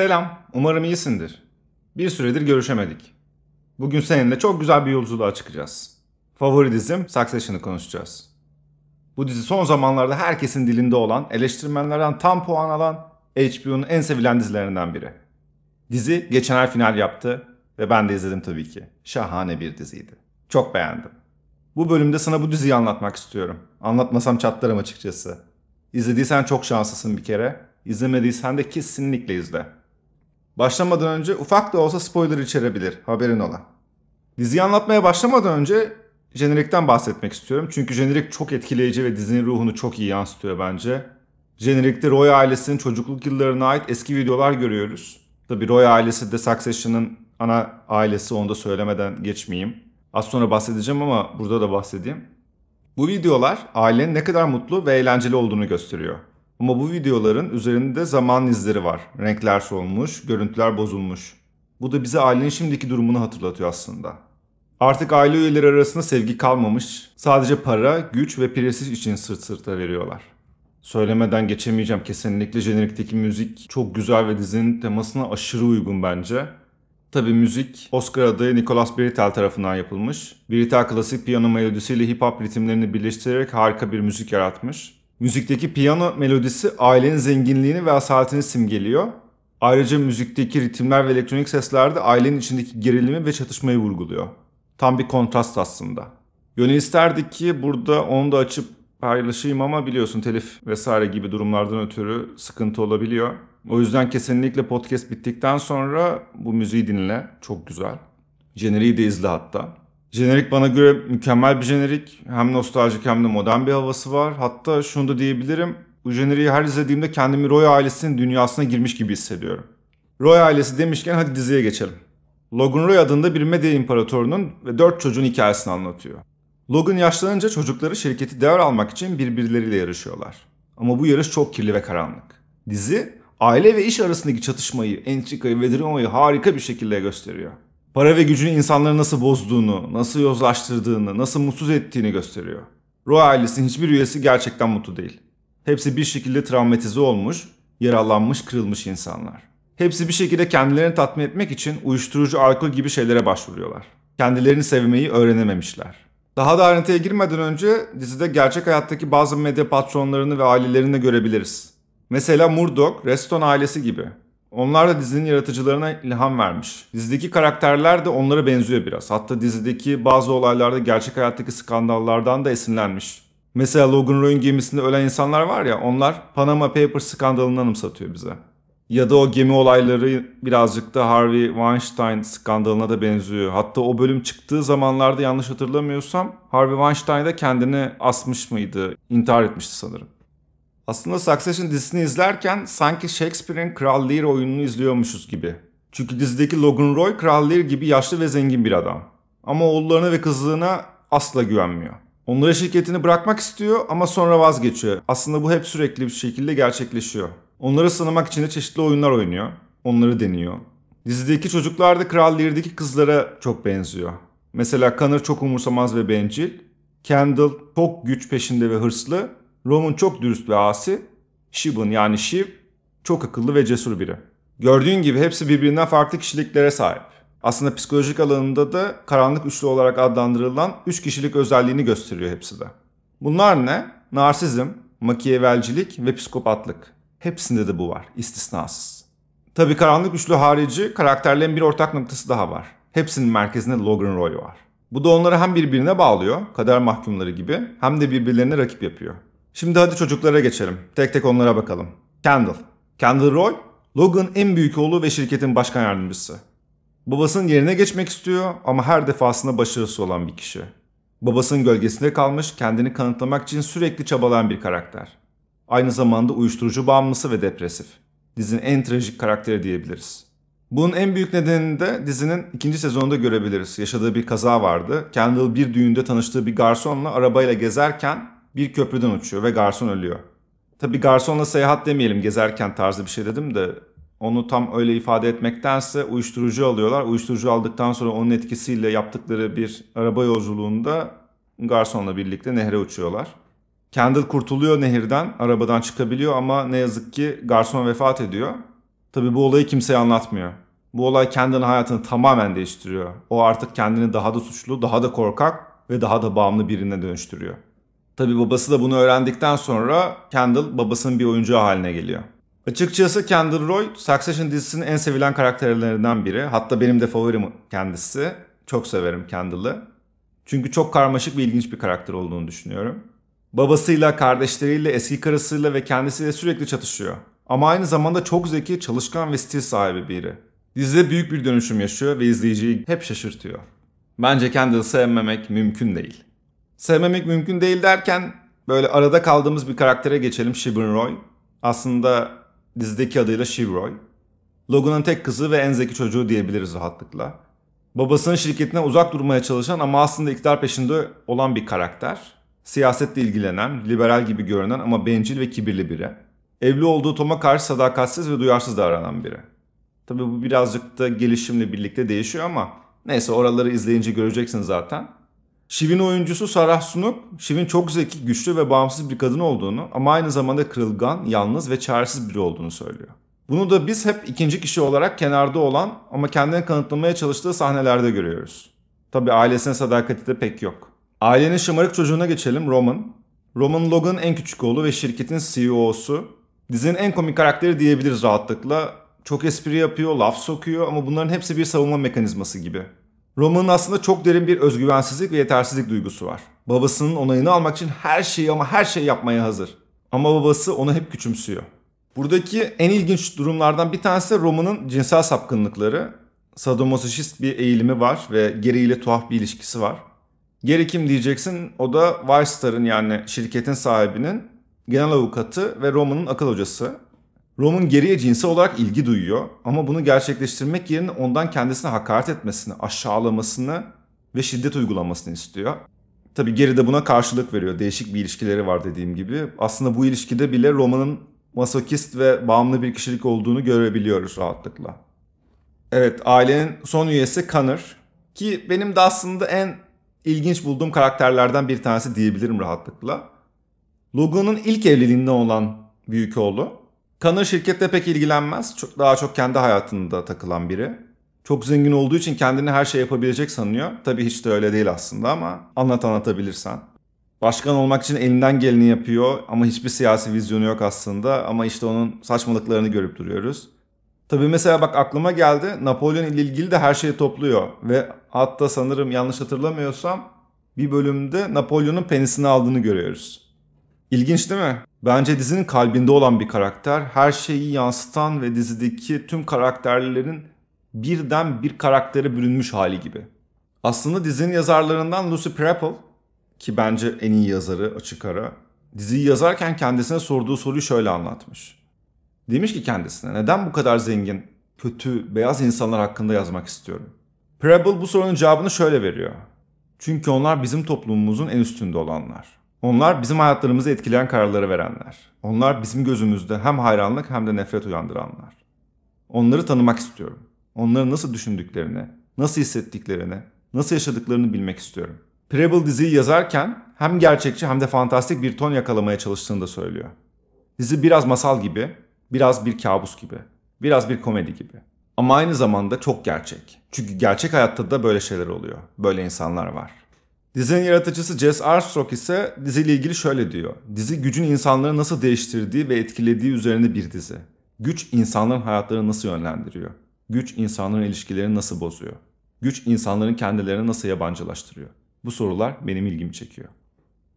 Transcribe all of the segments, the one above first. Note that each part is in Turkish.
Selam, umarım iyisindir. Bir süredir görüşemedik. Bugün seninle çok güzel bir yolculuğa çıkacağız. Favori dizim Succession'ı konuşacağız. Bu dizi son zamanlarda herkesin dilinde olan, eleştirmenlerden tam puan alan HBO'nun en sevilen dizilerinden biri. Dizi geçen ay final yaptı ve ben de izledim tabii ki. Şahane bir diziydi. Çok beğendim. Bu bölümde sana bu diziyi anlatmak istiyorum. Anlatmasam çatlarım açıkçası. İzlediysen çok şanslısın bir kere. İzlemediysen de kesinlikle izle. Başlamadan önce ufak da olsa spoiler içerebilir. Haberin ola. Diziyi anlatmaya başlamadan önce jenerikten bahsetmek istiyorum. Çünkü jenerik çok etkileyici ve dizinin ruhunu çok iyi yansıtıyor bence. Jenerikte Roy ailesinin çocukluk yıllarına ait eski videolar görüyoruz. Tabi Roy ailesi de Succession'ın ana ailesi onu da söylemeden geçmeyeyim. Az sonra bahsedeceğim ama burada da bahsedeyim. Bu videolar ailenin ne kadar mutlu ve eğlenceli olduğunu gösteriyor. Ama bu videoların üzerinde zaman izleri var. Renkler solmuş, görüntüler bozulmuş. Bu da bize ailenin şimdiki durumunu hatırlatıyor aslında. Artık aile üyeleri arasında sevgi kalmamış. Sadece para, güç ve prestij için sırt sırta veriyorlar. Söylemeden geçemeyeceğim kesinlikle jenerikteki müzik çok güzel ve dizinin temasına aşırı uygun bence. Tabi müzik Oscar adayı Nicholas Britell tarafından yapılmış. Britell klasik piyano melodisiyle hip hop ritimlerini birleştirerek harika bir müzik yaratmış. Müzikteki piyano melodisi ailenin zenginliğini ve asaletini simgeliyor. Ayrıca müzikteki ritimler ve elektronik sesler de ailenin içindeki gerilimi ve çatışmayı vurguluyor. Tam bir kontrast aslında. Gönül isterdik ki burada onu da açıp paylaşayım ama biliyorsun telif vesaire gibi durumlardan ötürü sıkıntı olabiliyor. O yüzden kesinlikle podcast bittikten sonra bu müziği dinle. Çok güzel. Jeneriği de izle hatta. Jenerik bana göre mükemmel bir jenerik. Hem nostaljik hem de modern bir havası var. Hatta şunu da diyebilirim. Bu jeneriği her izlediğimde kendimi Roy ailesinin dünyasına girmiş gibi hissediyorum. Roy ailesi demişken hadi diziye geçelim. Logan Roy adında bir medya imparatorunun ve dört çocuğun hikayesini anlatıyor. Logan yaşlanınca çocukları şirketi devralmak için birbirleriyle yarışıyorlar. Ama bu yarış çok kirli ve karanlık. Dizi aile ve iş arasındaki çatışmayı, entrikayı ve dramayı harika bir şekilde gösteriyor. Para ve gücün insanları nasıl bozduğunu, nasıl yozlaştırdığını, nasıl mutsuz ettiğini gösteriyor. Roy ailesinin hiçbir üyesi gerçekten mutlu değil. Hepsi bir şekilde travmatize olmuş, yaralanmış, kırılmış insanlar. Hepsi bir şekilde kendilerini tatmin etmek için uyuşturucu, alkol gibi şeylere başvuruyorlar. Kendilerini sevmeyi öğrenememişler. Daha da ayrıntıya girmeden önce dizide gerçek hayattaki bazı medya patronlarını ve ailelerini de görebiliriz. Mesela Murdoch, Reston ailesi gibi. Onlar da dizinin yaratıcılarına ilham vermiş. Dizideki karakterler de onlara benziyor biraz. Hatta dizideki bazı olaylarda gerçek hayattaki skandallardan da esinlenmiş. Mesela Logan Roy'un gemisinde ölen insanlar var ya onlar Panama Papers skandalını anımsatıyor bize. Ya da o gemi olayları birazcık da Harvey Weinstein skandalına da benziyor. Hatta o bölüm çıktığı zamanlarda yanlış hatırlamıyorsam Harvey Weinstein de kendini asmış mıydı? İntihar etmişti sanırım. Aslında Succession dizisini izlerken sanki Shakespeare'in Kral Lear oyununu izliyormuşuz gibi. Çünkü dizideki Logan Roy Kral Lear gibi yaşlı ve zengin bir adam. Ama oğullarına ve kızlığına asla güvenmiyor. Onlara şirketini bırakmak istiyor ama sonra vazgeçiyor. Aslında bu hep sürekli bir şekilde gerçekleşiyor. Onları sınamak için de çeşitli oyunlar oynuyor. Onları deniyor. Dizideki çocuklar da Kral Lear'deki kızlara çok benziyor. Mesela Connor çok umursamaz ve bencil. Kendall çok güç peşinde ve hırslı. Roman çok dürüst ve asi. Shib'ın yani Shiv çok akıllı ve cesur biri. Gördüğün gibi hepsi birbirinden farklı kişiliklere sahip. Aslında psikolojik alanında da karanlık üçlü olarak adlandırılan üç kişilik özelliğini gösteriyor hepsi de. Bunlar ne? Narsizm, makiyevelcilik ve psikopatlık. Hepsinde de bu var, istisnasız. Tabii karanlık üçlü harici karakterlerin bir ortak noktası daha var. Hepsinin merkezinde Logan Roy var. Bu da onları hem birbirine bağlıyor, kader mahkumları gibi, hem de birbirlerine rakip yapıyor. Şimdi hadi çocuklara geçelim. Tek tek onlara bakalım. Kendall. Kendall Roy, Logan en büyük oğlu ve şirketin başkan yardımcısı. Babasının yerine geçmek istiyor ama her defasında başarısı olan bir kişi. Babasının gölgesinde kalmış, kendini kanıtlamak için sürekli çabalayan bir karakter. Aynı zamanda uyuşturucu bağımlısı ve depresif. Dizinin en trajik karakteri diyebiliriz. Bunun en büyük nedenini de dizinin ikinci sezonunda görebiliriz. Yaşadığı bir kaza vardı. Kendall bir düğünde tanıştığı bir garsonla arabayla gezerken bir köprüden uçuyor ve garson ölüyor. Tabi garsonla seyahat demeyelim gezerken tarzı bir şey dedim de onu tam öyle ifade etmektense uyuşturucu alıyorlar. Uyuşturucu aldıktan sonra onun etkisiyle yaptıkları bir araba yolculuğunda garsonla birlikte nehre uçuyorlar. Kendall kurtuluyor nehirden, arabadan çıkabiliyor ama ne yazık ki garson vefat ediyor. Tabi bu olayı kimseye anlatmıyor. Bu olay kendini hayatını tamamen değiştiriyor. O artık kendini daha da suçlu, daha da korkak ve daha da bağımlı birine dönüştürüyor. Tabi babası da bunu öğrendikten sonra Kendall babasının bir oyuncağı haline geliyor. Açıkçası Kendall Roy, Succession dizisinin en sevilen karakterlerinden biri. Hatta benim de favorim kendisi. Çok severim Kendall'ı. Çünkü çok karmaşık ve ilginç bir karakter olduğunu düşünüyorum. Babasıyla, kardeşleriyle, eski karısıyla ve kendisiyle sürekli çatışıyor. Ama aynı zamanda çok zeki, çalışkan ve stil sahibi biri. Dizide büyük bir dönüşüm yaşıyor ve izleyiciyi hep şaşırtıyor. Bence Kendall'ı sevmemek mümkün değil. Sevmemek mümkün değil derken böyle arada kaldığımız bir karaktere geçelim Shibun Roy. Aslında dizideki adıyla Shiv Roy. Logan'ın tek kızı ve en zeki çocuğu diyebiliriz rahatlıkla. Babasının şirketine uzak durmaya çalışan ama aslında iktidar peşinde olan bir karakter. Siyasetle ilgilenen, liberal gibi görünen ama bencil ve kibirli biri. Evli olduğu Tom'a karşı sadakatsiz ve duyarsız davranan biri. Tabi bu birazcık da gelişimle birlikte değişiyor ama neyse oraları izleyince göreceksin zaten. Shiv'in oyuncusu Sarah Sunuk, Shiv'in çok zeki, güçlü ve bağımsız bir kadın olduğunu ama aynı zamanda kırılgan, yalnız ve çaresiz biri olduğunu söylüyor. Bunu da biz hep ikinci kişi olarak kenarda olan ama kendini kanıtlamaya çalıştığı sahnelerde görüyoruz. Tabi ailesine sadakati de pek yok. Ailenin şımarık çocuğuna geçelim Roman. Roman Logan en küçük oğlu ve şirketin CEO'su. Dizinin en komik karakteri diyebiliriz rahatlıkla. Çok espri yapıyor, laf sokuyor ama bunların hepsi bir savunma mekanizması gibi. Roman'ın aslında çok derin bir özgüvensizlik ve yetersizlik duygusu var. Babasının onayını almak için her şeyi ama her şeyi yapmaya hazır. Ama babası onu hep küçümsüyor. Buradaki en ilginç durumlardan bir tanesi Roman'ın cinsel sapkınlıkları. Sadomasochist bir eğilimi var ve Gary ile tuhaf bir ilişkisi var. Gary kim diyeceksin? O da Weisstar'ın yani şirketin sahibinin genel avukatı ve Roman'ın akıl hocası. Roman geriye cinsel olarak ilgi duyuyor ama bunu gerçekleştirmek yerine ondan kendisine hakaret etmesini, aşağılamasını ve şiddet uygulamasını istiyor. Tabi geri de buna karşılık veriyor. Değişik bir ilişkileri var dediğim gibi. Aslında bu ilişkide bile Roman'ın masokist ve bağımlı bir kişilik olduğunu görebiliyoruz rahatlıkla. Evet ailenin son üyesi Connor ki benim de aslında en ilginç bulduğum karakterlerden bir tanesi diyebilirim rahatlıkla. Logan'ın ilk evliliğinde olan büyük oğlu. Connor şirkette pek ilgilenmez. Çok, daha çok kendi hayatında takılan biri. Çok zengin olduğu için kendini her şey yapabilecek sanıyor. Tabii hiç de öyle değil aslında ama anlat anlatabilirsen. Başkan olmak için elinden geleni yapıyor ama hiçbir siyasi vizyonu yok aslında. Ama işte onun saçmalıklarını görüp duruyoruz. Tabii mesela bak aklıma geldi Napolyon ile ilgili de her şeyi topluyor. Ve hatta sanırım yanlış hatırlamıyorsam bir bölümde Napolyon'un penisini aldığını görüyoruz. İlginç değil mi? Bence dizinin kalbinde olan bir karakter. Her şeyi yansıtan ve dizideki tüm karakterlerin birden bir karaktere bürünmüş hali gibi. Aslında dizinin yazarlarından Lucy Prepple ki bence en iyi yazarı açık ara. Diziyi yazarken kendisine sorduğu soruyu şöyle anlatmış. Demiş ki kendisine neden bu kadar zengin, kötü, beyaz insanlar hakkında yazmak istiyorum? Preble bu sorunun cevabını şöyle veriyor. Çünkü onlar bizim toplumumuzun en üstünde olanlar. Onlar bizim hayatlarımızı etkileyen kararları verenler. Onlar bizim gözümüzde hem hayranlık hem de nefret uyandıranlar. Onları tanımak istiyorum. Onların nasıl düşündüklerini, nasıl hissettiklerini, nasıl yaşadıklarını bilmek istiyorum. Preble diziyi yazarken hem gerçekçi hem de fantastik bir ton yakalamaya çalıştığını da söylüyor. Dizi biraz masal gibi, biraz bir kabus gibi, biraz bir komedi gibi. Ama aynı zamanda çok gerçek. Çünkü gerçek hayatta da böyle şeyler oluyor. Böyle insanlar var. Dizinin yaratıcısı Jess Armstrong ise diziyle ilgili şöyle diyor. Dizi gücün insanları nasıl değiştirdiği ve etkilediği üzerine bir dizi. Güç insanların hayatlarını nasıl yönlendiriyor? Güç insanların ilişkilerini nasıl bozuyor? Güç insanların kendilerini nasıl yabancılaştırıyor? Bu sorular benim ilgimi çekiyor.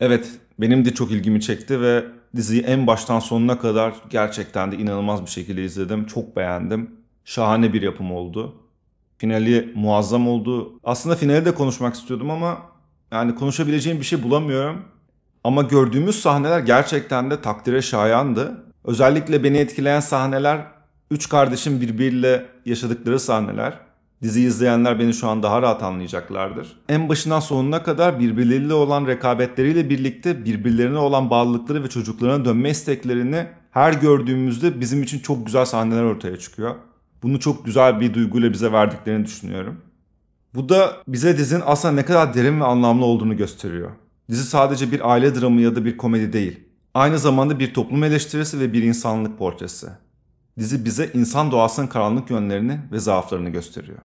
Evet, benim de çok ilgimi çekti ve diziyi en baştan sonuna kadar gerçekten de inanılmaz bir şekilde izledim. Çok beğendim. Şahane bir yapım oldu. Finali muazzam oldu. Aslında finali de konuşmak istiyordum ama yani konuşabileceğim bir şey bulamıyorum. Ama gördüğümüz sahneler gerçekten de takdire şayandı. Özellikle beni etkileyen sahneler üç kardeşin birbiriyle yaşadıkları sahneler. Dizi izleyenler beni şu an daha rahat anlayacaklardır. En başından sonuna kadar birbirleriyle olan rekabetleriyle birlikte birbirlerine olan bağlılıkları ve çocuklarına dönme isteklerini her gördüğümüzde bizim için çok güzel sahneler ortaya çıkıyor. Bunu çok güzel bir duyguyla bize verdiklerini düşünüyorum. Bu da bize dizinin aslında ne kadar derin ve anlamlı olduğunu gösteriyor. Dizi sadece bir aile dramı ya da bir komedi değil. Aynı zamanda bir toplum eleştirisi ve bir insanlık portresi. Dizi bize insan doğasının karanlık yönlerini ve zaaflarını gösteriyor.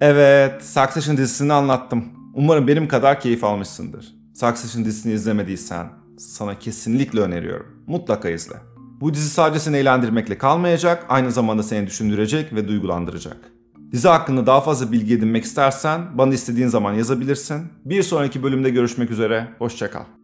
Evet, Succession dizisini anlattım. Umarım benim kadar keyif almışsındır. Succession dizisini izlemediysen sana kesinlikle öneriyorum. Mutlaka izle. Bu dizi sadece seni eğlendirmekle kalmayacak, aynı zamanda seni düşündürecek ve duygulandıracak. Dizi hakkında daha fazla bilgi edinmek istersen bana istediğin zaman yazabilirsin. Bir sonraki bölümde görüşmek üzere, hoşçakal.